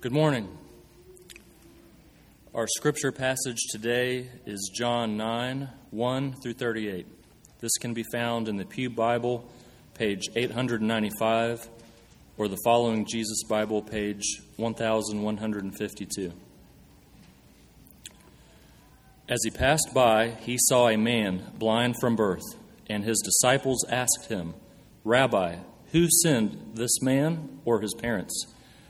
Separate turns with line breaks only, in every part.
Good morning. Our scripture passage today is John 9 1 through 38. This can be found in the Pew Bible, page 895, or the following Jesus Bible, page 1152. As he passed by, he saw a man blind from birth, and his disciples asked him, Rabbi, who sinned, this man or his parents,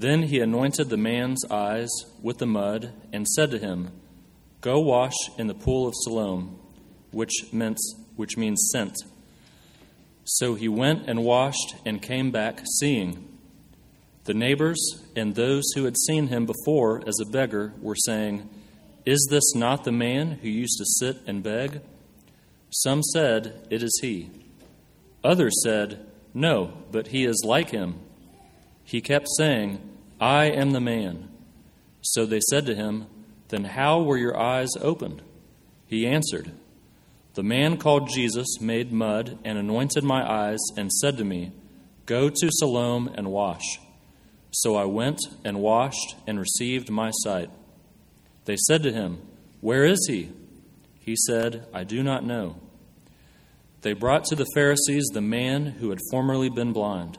Then he anointed the man's eyes with the mud and said to him, Go wash in the pool of Siloam, which, meant, which means sent. So he went and washed and came back seeing. The neighbors and those who had seen him before as a beggar were saying, is this not the man who used to sit and beg? Some said, It is he. Others said, No, but he is like him. He kept saying, I am the man. So they said to him, Then how were your eyes opened? He answered, The man called Jesus made mud and anointed my eyes and said to me, Go to Siloam and wash. So I went and washed and received my sight. They said to him, Where is he? He said, I do not know. They brought to the Pharisees the man who had formerly been blind.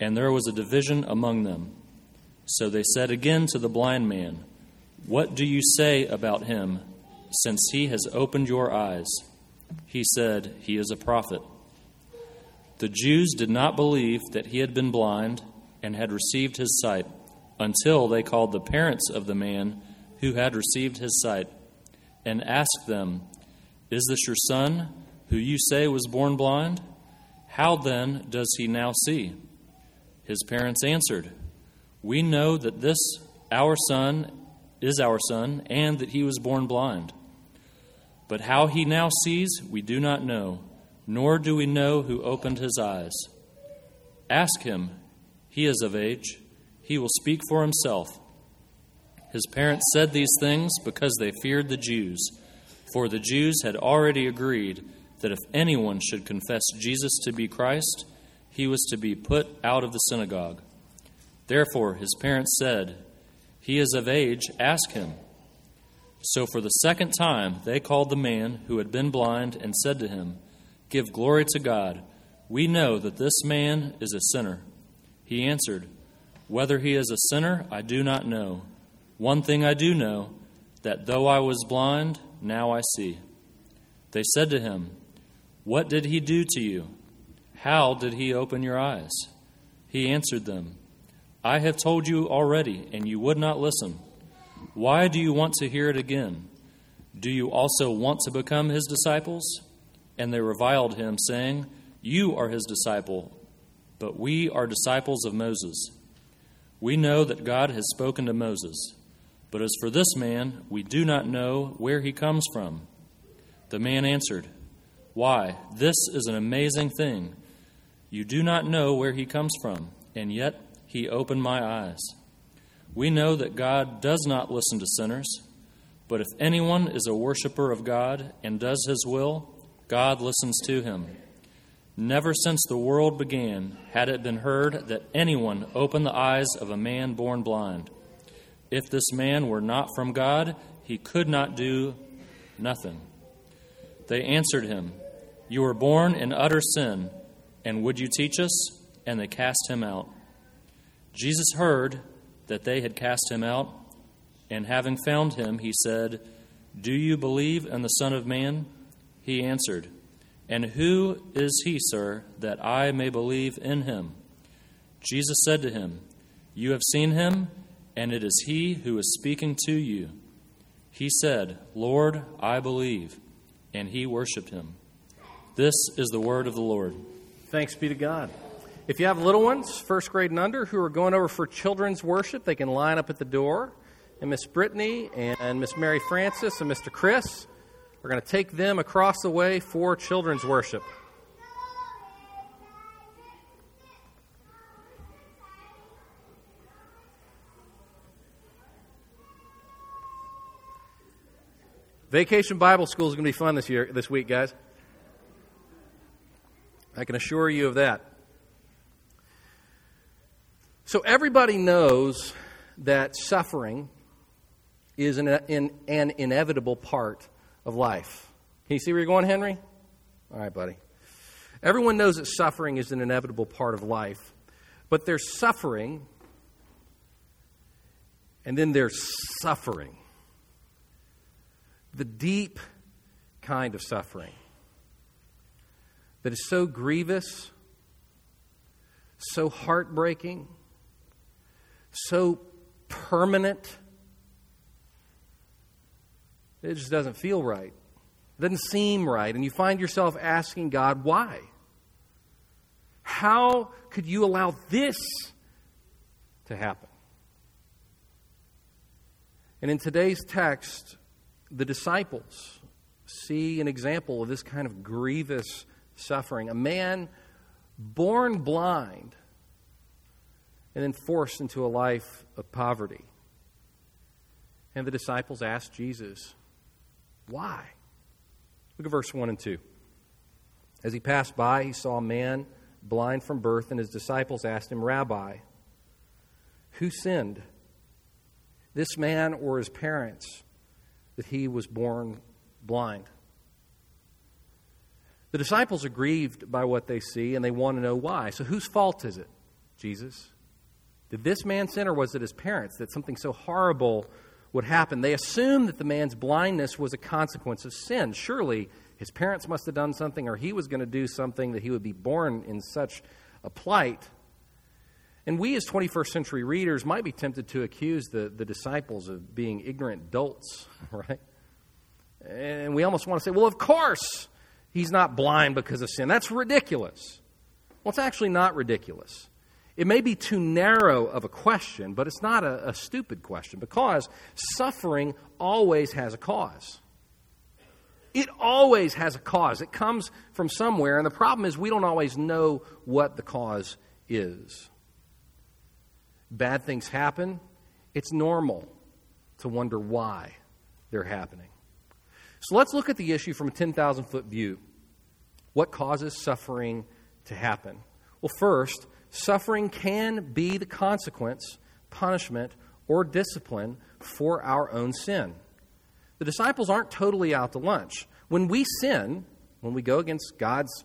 And there was a division among them. So they said again to the blind man, What do you say about him, since he has opened your eyes? He said, He is a prophet. The Jews did not believe that he had been blind and had received his sight until they called the parents of the man who had received his sight, and asked them, Is this your son, who you say was born blind? How then does he now see? His parents answered, We know that this, our son, is our son, and that he was born blind. But how he now sees, we do not know, nor do we know who opened his eyes. Ask him, he is of age, he will speak for himself. His parents said these things because they feared the Jews, for the Jews had already agreed that if anyone should confess Jesus to be Christ, he was to be put out of the synagogue. Therefore, his parents said, He is of age, ask him. So for the second time, they called the man who had been blind and said to him, Give glory to God. We know that this man is a sinner. He answered, Whether he is a sinner, I do not know. One thing I do know, that though I was blind, now I see. They said to him, What did he do to you? How did he open your eyes? He answered them, I have told you already, and you would not listen. Why do you want to hear it again? Do you also want to become his disciples? And they reviled him, saying, You are his disciple, but we are disciples of Moses. We know that God has spoken to Moses. But as for this man, we do not know where he comes from. The man answered, Why, this is an amazing thing. You do not know where he comes from, and yet he opened my eyes. We know that God does not listen to sinners, but if anyone is a worshiper of God and does his will, God listens to him. Never since the world began had it been heard that anyone opened the eyes of a man born blind. If this man were not from God, he could not do nothing. They answered him, You were born in utter sin, and would you teach us? And they cast him out. Jesus heard that they had cast him out, And having found him, he said, Do you believe in the Son of Man? He answered, And who is he, sir, that I may believe in him? Jesus said to him, You have seen him, and it is he who is speaking to you. He said, Lord, I believe. And he worshiped him. This is the word of the Lord.
Thanks be to God. If you have little ones, first grade and under, who are going over for children's worship, they can line up at the door. And Miss Brittany and Miss Mary Frances and Mr. Chris are going to take them across the way for children's worship. Vacation Bible School is going to be fun this year, this week, guys. I can assure you of that. So everybody knows that suffering is an, an, an, inevitable part of life. Can you see where you're going, Henry? All right, buddy. Everyone knows that suffering is an inevitable part of life, but there's suffering, and then there's suffering the deep kind of suffering that is so grievous, so heartbreaking, so permanent, it just doesn't feel right. It doesn't seem right. And you find yourself asking God, why? How could you allow this to happen? And in today's text, the disciples see an example of this kind of grievous suffering. A man born blind and then forced into a life of poverty. And the disciples asked Jesus, Why? Look at verse 1 and 2. As he passed by, he saw a man blind from birth, and his disciples asked him, Rabbi, who sinned, this man or his parents? that he was born blind. The disciples are grieved by what they see and they want to know why. So, whose fault is it? Jesus? Did this man sin or was it his parents that something so horrible would happen? They assume that the man's blindness was a consequence of sin. Surely his parents must have done something or he was going to do something that he would be born in such a plight. And we, as 21st century readers, might be tempted to accuse the, the disciples of being ignorant dolts, right? And we almost want to say, well, of course he's not blind because of sin. That's ridiculous. Well, it's actually not ridiculous. It may be too narrow of a question, but it's not a, a stupid question because suffering always has a cause. It always has a cause. It comes from somewhere, and the problem is we don't always know what the cause is bad things happen, it's normal to wonder why they're happening. So let's look at the issue from a 10,000 foot view. What causes suffering to happen? Well, first, suffering can be the consequence, punishment, or discipline for our own sin. The disciples aren't totally out to lunch. When we sin, when we go against God's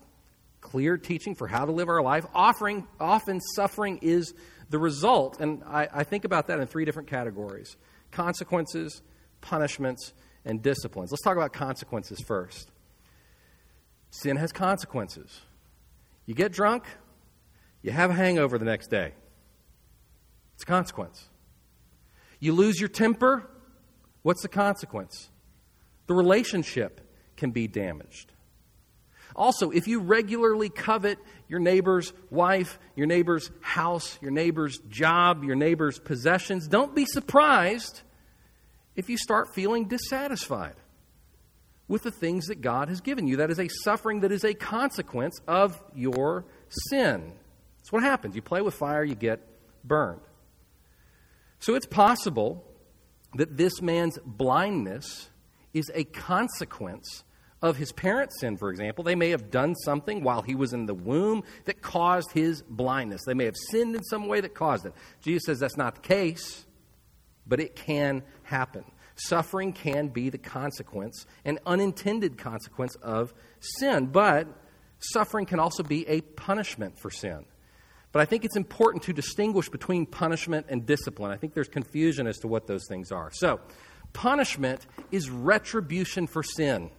clear teaching for how to live our life, offering, often suffering is the result, and I, I think about that in three different categories consequences, punishments, and disciplines. Let's talk about consequences first. Sin has consequences. You get drunk, you have a hangover the next day. It's a consequence. You lose your temper, what's the consequence? The relationship can be damaged. Also, if you regularly covet your neighbor's wife, your neighbor's house, your neighbor's job, your neighbor's possessions, don't be surprised if you start feeling dissatisfied with the things that God has given you. That is a suffering that is a consequence of your sin. That's what happens. You play with fire, you get burned. So it's possible that this man's blindness is a consequence of his parents' sin, for example. They may have done something while he was in the womb that caused his blindness. They may have sinned in some way that caused it. Jesus says that's not the case, but it can happen. Suffering can be the consequence, an unintended consequence of sin, but suffering can also be a punishment for sin. But I think it's important to distinguish between punishment and discipline. I think there's confusion as to what those things are. So, punishment is retribution for sin,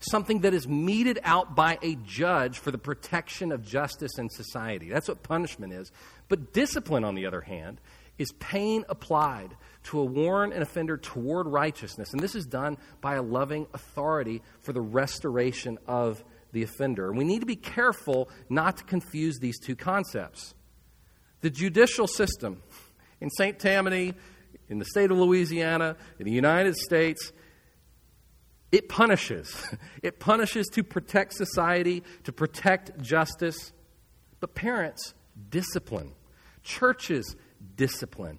something that is meted out by a judge for the protection of justice in society. That's what punishment is. But discipline, on the other hand, is pain applied to a warn an offender toward righteousness. And this is done by a loving authority for the restoration of the offender. And we need to be careful not to confuse these two concepts. The judicial system in St. Tammany, in the state of Louisiana, in the United States, it punishes. It punishes to protect society, to protect justice. But parents discipline. Churches discipline.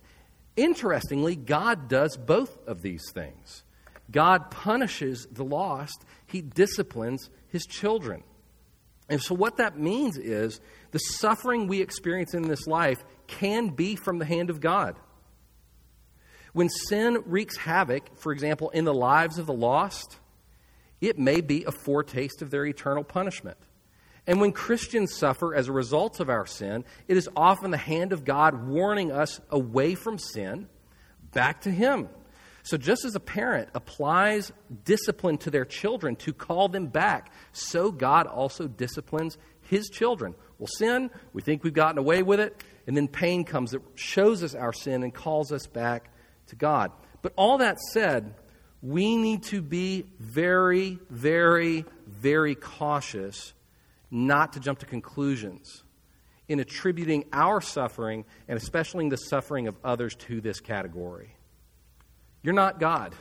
Interestingly, God does both of these things. God punishes the lost, He disciplines His children. And so, what that means is the suffering we experience in this life can be from the hand of God. When sin wreaks havoc, for example, in the lives of the lost, it may be a foretaste of their eternal punishment. And when Christians suffer as a result of our sin, it is often the hand of God warning us away from sin back to Him. So, just as a parent applies discipline to their children to call them back, so God also disciplines His children. We'll sin, we think we've gotten away with it, and then pain comes that shows us our sin and calls us back to God. But all that said, we need to be very, very, very cautious not to jump to conclusions in attributing our suffering, and especially the suffering of others, to this category. You're not God.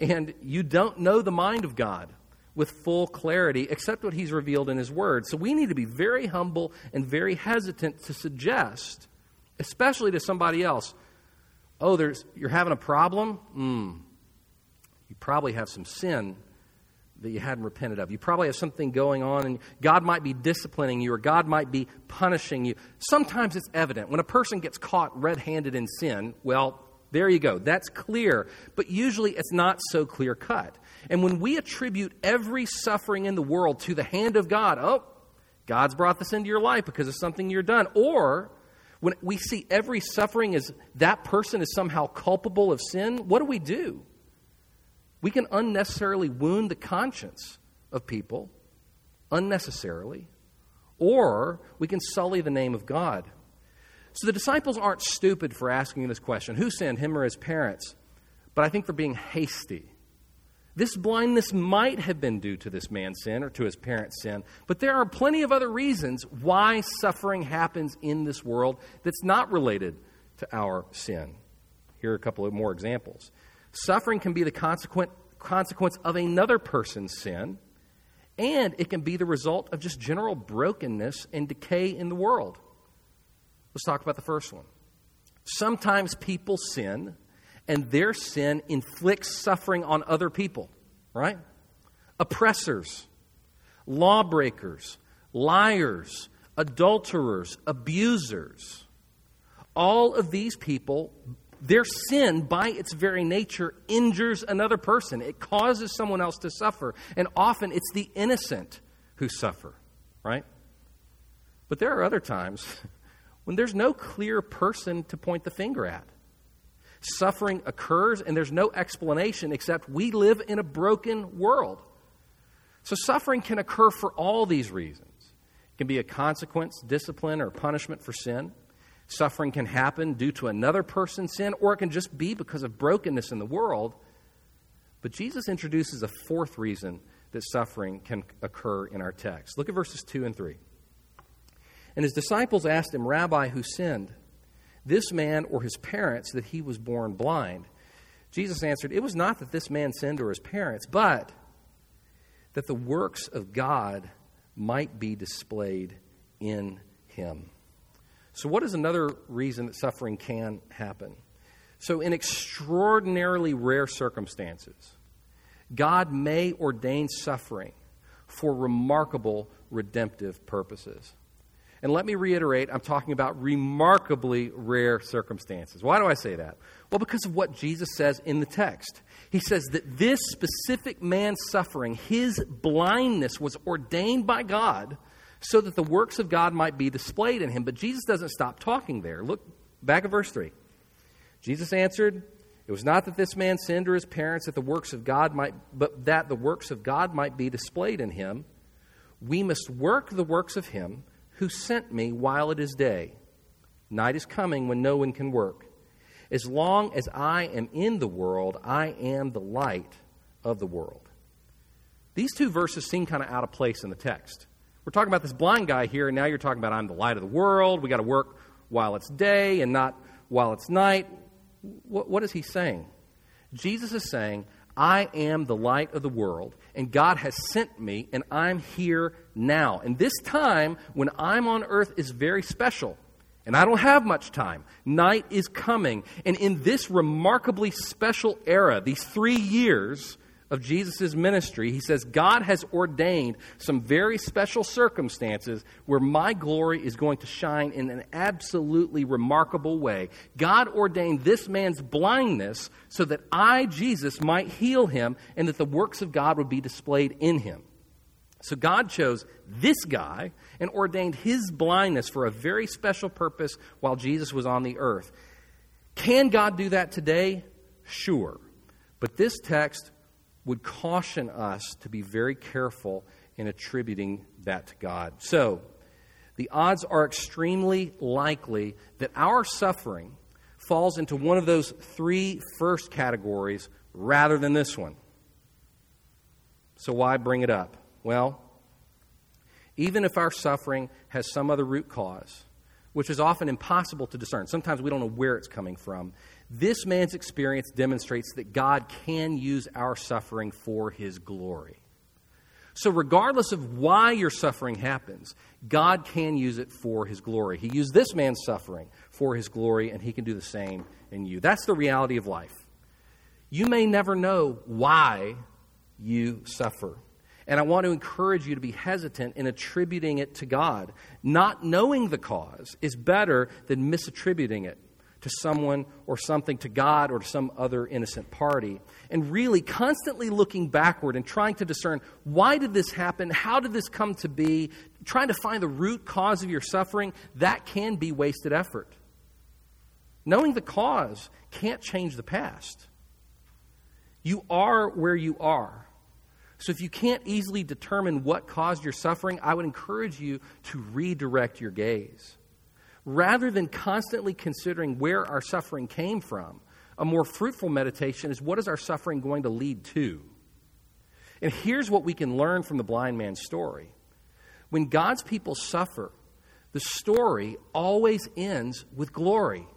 And you don't know the mind of God with full clarity except what He's revealed in His Word. So we need to be very humble and very hesitant to suggest, especially to somebody else, oh, there's, you're having a problem? Mm. You probably have some sin that you hadn't repented of. You probably have something going on, and God might be disciplining you, or God might be punishing you. Sometimes it's evident. When a person gets caught red handed in sin, well, there you go. That's clear. But usually it's not so clear cut. And when we attribute every suffering in the world to the hand of God, oh, God's brought this into your life because of something you're done. Or when we see every suffering as that person is somehow culpable of sin, what do we do? We can unnecessarily wound the conscience of people, unnecessarily, or we can sully the name of God. So the disciples aren't stupid for asking this question who sinned, him or his parents? But I think they're being hasty. This blindness might have been due to this man's sin or to his parents' sin, but there are plenty of other reasons why suffering happens in this world that's not related to our sin. Here are a couple of more examples. Suffering can be the consequent, consequence of another person's sin, and it can be the result of just general brokenness and decay in the world. Let's talk about the first one. Sometimes people sin, and their sin inflicts suffering on other people, right? Oppressors, lawbreakers, liars, adulterers, abusers. All of these people their sin, by its very nature, injures another person. It causes someone else to suffer. And often it's the innocent who suffer, right? But there are other times when there's no clear person to point the finger at. Suffering occurs, and there's no explanation except we live in a broken world. So suffering can occur for all these reasons. It can be a consequence, discipline, or punishment for sin. Suffering can happen due to another person's sin, or it can just be because of brokenness in the world. But Jesus introduces a fourth reason that suffering can occur in our text. Look at verses 2 and 3. And his disciples asked him, Rabbi, who sinned, this man or his parents, that he was born blind? Jesus answered, It was not that this man sinned or his parents, but that the works of God might be displayed in him. So, what is another reason that suffering can happen? So, in extraordinarily rare circumstances, God may ordain suffering for remarkable redemptive purposes. And let me reiterate, I'm talking about remarkably rare circumstances. Why do I say that? Well, because of what Jesus says in the text. He says that this specific man's suffering, his blindness, was ordained by God so that the works of God might be displayed in him. But Jesus doesn't stop talking there. Look back at verse 3. Jesus answered, It was not that this man sinned or his parents that the works of God might but that the works of God might be displayed in him. We must work the works of him who sent me while it is day. Night is coming when no one can work. As long as I am in the world, I am the light of the world. These two verses seem kind of out of place in the text. We're talking about this blind guy here, and now you're talking about I'm the light of the world. We got to work while it's day and not while it's night. What, what is he saying? Jesus is saying, I am the light of the world, and God has sent me, and I'm here now. And this time, when I'm on earth, is very special. And I don't have much time. Night is coming. And in this remarkably special era, these three years, of Jesus' ministry, he says, God has ordained some very special circumstances where my glory is going to shine in an absolutely remarkable way. God ordained this man's blindness so that I, Jesus, might heal him and that the works of God would be displayed in him. So God chose this guy and ordained his blindness for a very special purpose while Jesus was on the earth. Can God do that today? Sure. But this text would caution us to be very careful in attributing that to God. So, the odds are extremely likely that our suffering falls into one of those three first categories rather than this one. So, why bring it up? Well, even if our suffering has some other root cause, which is often impossible to discern, sometimes we don't know where it's coming from, this man's experience demonstrates that God can use our suffering for his glory. So, regardless of why your suffering happens, God can use it for his glory. He used this man's suffering for his glory, and he can do the same in you. That's the reality of life. You may never know why you suffer. And I want to encourage you to be hesitant in attributing it to God. Not knowing the cause is better than misattributing it to someone or something, to God or to some other innocent party. And really constantly looking backward and trying to discern why did this happen? How did this come to be? Trying to find the root cause of your suffering, that can be wasted effort. Knowing the cause can't change the past. You are where you are. So, if you can't easily determine what caused your suffering, I would encourage you to redirect your gaze rather than constantly considering where our suffering came from, a more fruitful meditation is what is our suffering going to lead to? And here's what we can learn from the blind man's story. When God's people suffer, the story always ends with glory.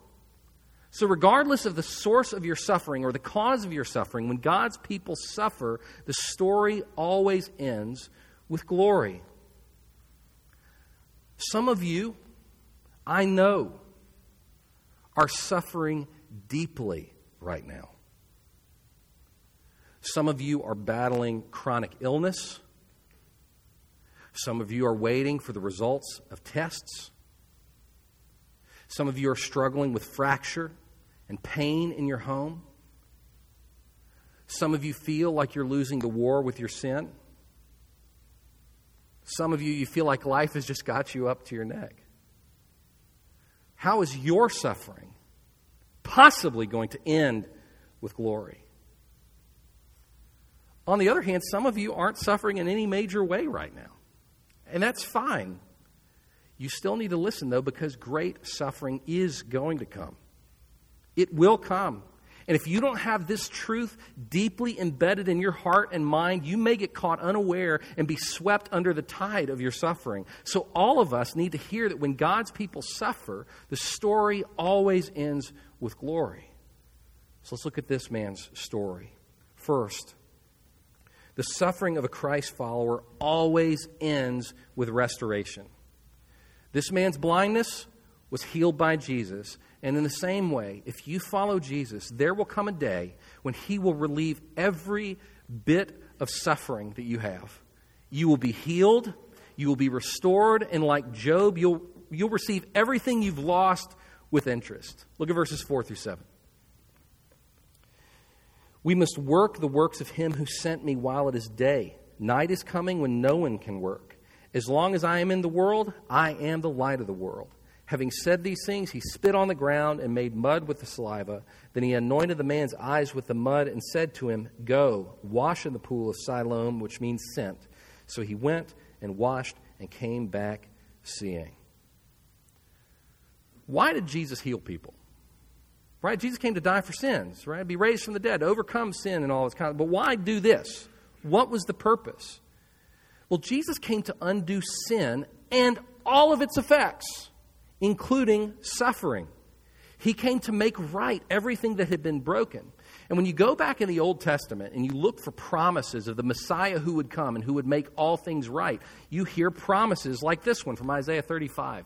So, regardless of the source of your suffering or the cause of your suffering, when God's people suffer, the story always ends with glory. Some of you I know, are suffering deeply right now. Some of you are battling chronic illness. Some of you are waiting for the results of tests. Some of you are struggling with fracture and pain in your home. Some of you feel like you're losing the war with your sin. Some of you, you feel like life has just got you up to your neck. How is your suffering possibly going to end with glory? On the other hand, some of you aren't suffering in any major way right now. And that's fine. You still need to listen, though, because great suffering is going to come. It will come. And if you don't have this truth deeply embedded in your heart and mind, you may get caught unaware and be swept under the tide of your suffering. So, all of us need to hear that when God's people suffer, the story always ends with glory. So, let's look at this man's story. First, the suffering of a Christ follower always ends with restoration. This man's blindness was healed by Jesus, and in the same way, if you follow Jesus, there will come a day when He will relieve every bit of suffering that you have. You will be healed, you will be restored, and like Job, you'll, you'll receive everything you've lost with interest. Look at verses 4 through 7. We must work the works of Him who sent me while it is day. Night is coming when no one can work. As long as I am in the world, I am the light of the world. Having said these things, he spit on the ground and made mud with the saliva. Then he anointed the man's eyes with the mud and said to him, Go, wash in the pool of Siloam, which means sent. So he went and washed and came back seeing. Why did Jesus heal people? Right? Jesus came to die for sins, right? Be raised from the dead, overcome sin and all this kind. But why do this? What was the purpose? Well, Jesus came to undo sin and all of its effects, including suffering. He came to make right everything that had been broken. And when you go back in the Old Testament and you look for promises of the Messiah who would come and who would make all things right, you hear promises like this one from Isaiah 35.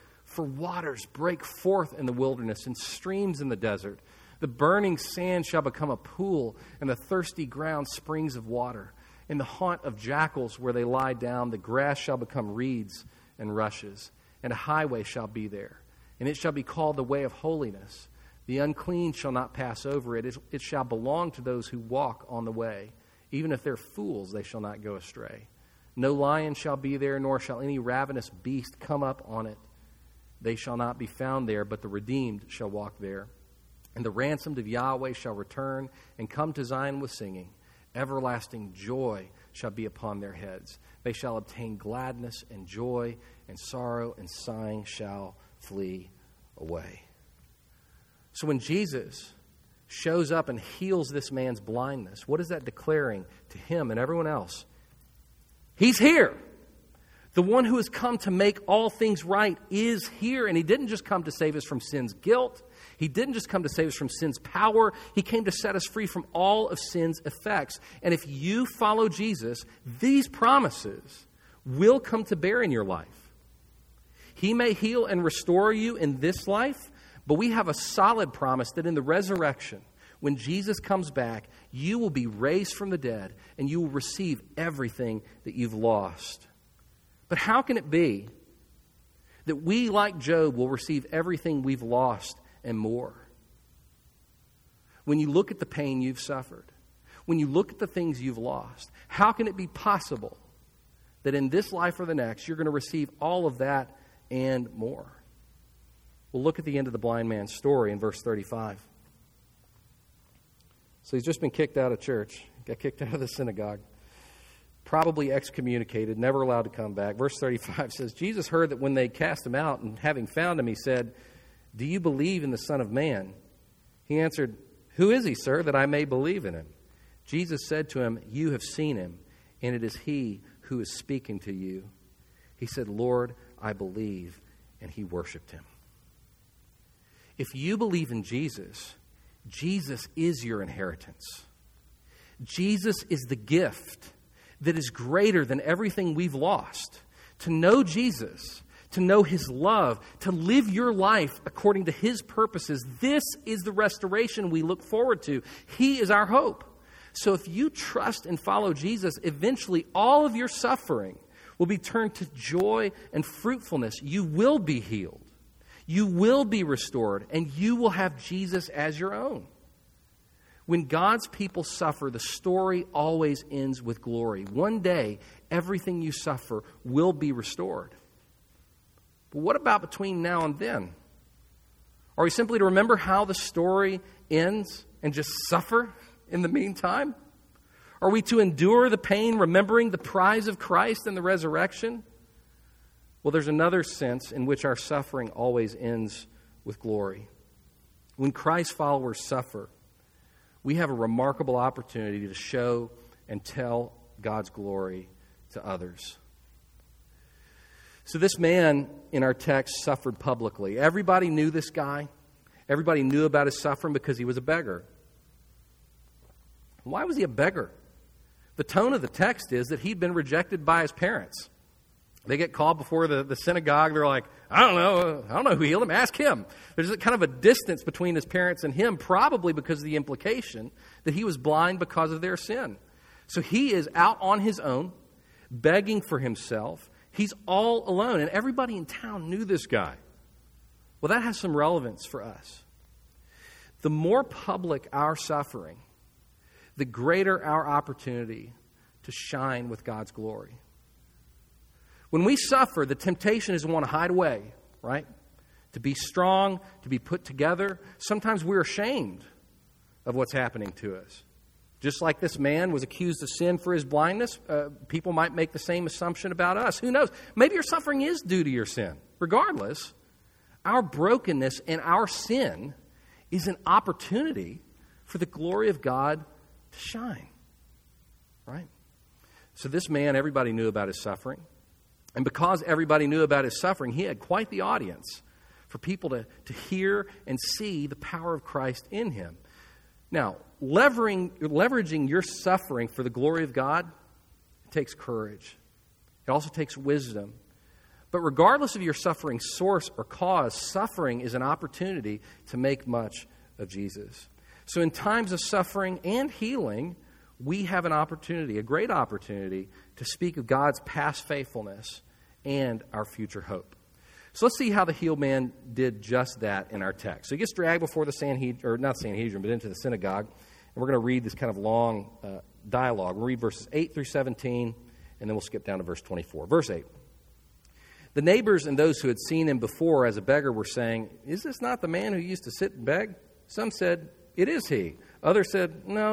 For waters break forth in the wilderness and streams in the desert. The burning sand shall become a pool, and the thirsty ground springs of water. In the haunt of jackals where they lie down, the grass shall become reeds and rushes, and a highway shall be there. And it shall be called the way of holiness. The unclean shall not pass over it. It shall belong to those who walk on the way. Even if they're fools, they shall not go astray. No lion shall be there, nor shall any ravenous beast come up on it. They shall not be found there, but the redeemed shall walk there. And the ransomed of Yahweh shall return and come to Zion with singing. Everlasting joy shall be upon their heads. They shall obtain gladness and joy, and sorrow and sighing shall flee away. So when Jesus shows up and heals this man's blindness, what is that declaring to him and everyone else? He's here. The one who has come to make all things right is here. And he didn't just come to save us from sin's guilt. He didn't just come to save us from sin's power. He came to set us free from all of sin's effects. And if you follow Jesus, these promises will come to bear in your life. He may heal and restore you in this life, but we have a solid promise that in the resurrection, when Jesus comes back, you will be raised from the dead and you will receive everything that you've lost. But how can it be that we, like Job, will receive everything we've lost and more? When you look at the pain you've suffered, when you look at the things you've lost, how can it be possible that in this life or the next you're going to receive all of that and more? Well, look at the end of the blind man's story in verse 35. So he's just been kicked out of church, got kicked out of the synagogue probably excommunicated, never allowed to come back. Verse 35 says Jesus heard that when they cast him out, and having found him, he said, Do you believe in the Son of Man? He answered, Who is he, sir, that I may believe in him? Jesus said to him, You have seen him, and it is he who is speaking to you. He said, Lord, I believe, and he worshiped him. If you believe in Jesus, Jesus is your inheritance. Jesus is the gift that is greater than everything we've lost. To know Jesus, to know His love, to live your life according to His purposes, this is the restoration we look forward to. He is our hope. So if you trust and follow Jesus, eventually all of your suffering will be turned to joy and fruitfulness. You will be healed, you will be restored, and you will have Jesus as your own. When God's people suffer, the story always ends with glory. One day, everything you suffer will be restored. But what about between now and then? Are we simply to remember how the story ends and just suffer in the meantime? Are we to endure the pain, remembering the prize of Christ and the resurrection? Well, there's another sense in which our suffering always ends with glory. When Christ's followers suffer, we have a remarkable opportunity to show and tell God's glory to others. So, this man in our text suffered publicly. Everybody knew this guy, everybody knew about his suffering because he was a beggar. Why was he a beggar? The tone of the text is that he'd been rejected by his parents. They get called before the, the synagogue. They're like, I don't know. I don't know who healed him. Ask him. There's kind of a distance between his parents and him, probably because of the implication that he was blind because of their sin. So he is out on his own, begging for himself. He's all alone, and everybody in town knew this guy. Well, that has some relevance for us. The more public our suffering, the greater our opportunity to shine with God's glory. When we suffer, the temptation is to want to hide away, right? To be strong, to be put together. Sometimes we're ashamed of what's happening to us. Just like this man was accused of sin for his blindness, uh, people might make the same assumption about us. Who knows? Maybe your suffering is due to your sin. Regardless, our brokenness and our sin is an opportunity for the glory of God to shine. Right? So, this man, everybody knew about his suffering. And because everybody knew about his suffering, he had quite the audience for people to, to hear and see the power of Christ in him. Now, levering, leveraging your suffering for the glory of God takes courage. It also takes wisdom. But regardless of your suffering source or cause, suffering is an opportunity to make much of Jesus. So, in times of suffering and healing, we have an opportunity, a great opportunity, to speak of God's past faithfulness and our future hope. So let's see how the healed man did just that in our text. So he gets dragged before the Sanhedrin, or not Sanhedrin, but into the synagogue. And we're going to read this kind of long uh, dialogue. We'll read verses 8 through 17, and then we'll skip down to verse 24. Verse 8. The neighbors and those who had seen him before as a beggar were saying, Is this not the man who used to sit and beg? Some said, It is he. Others said, No,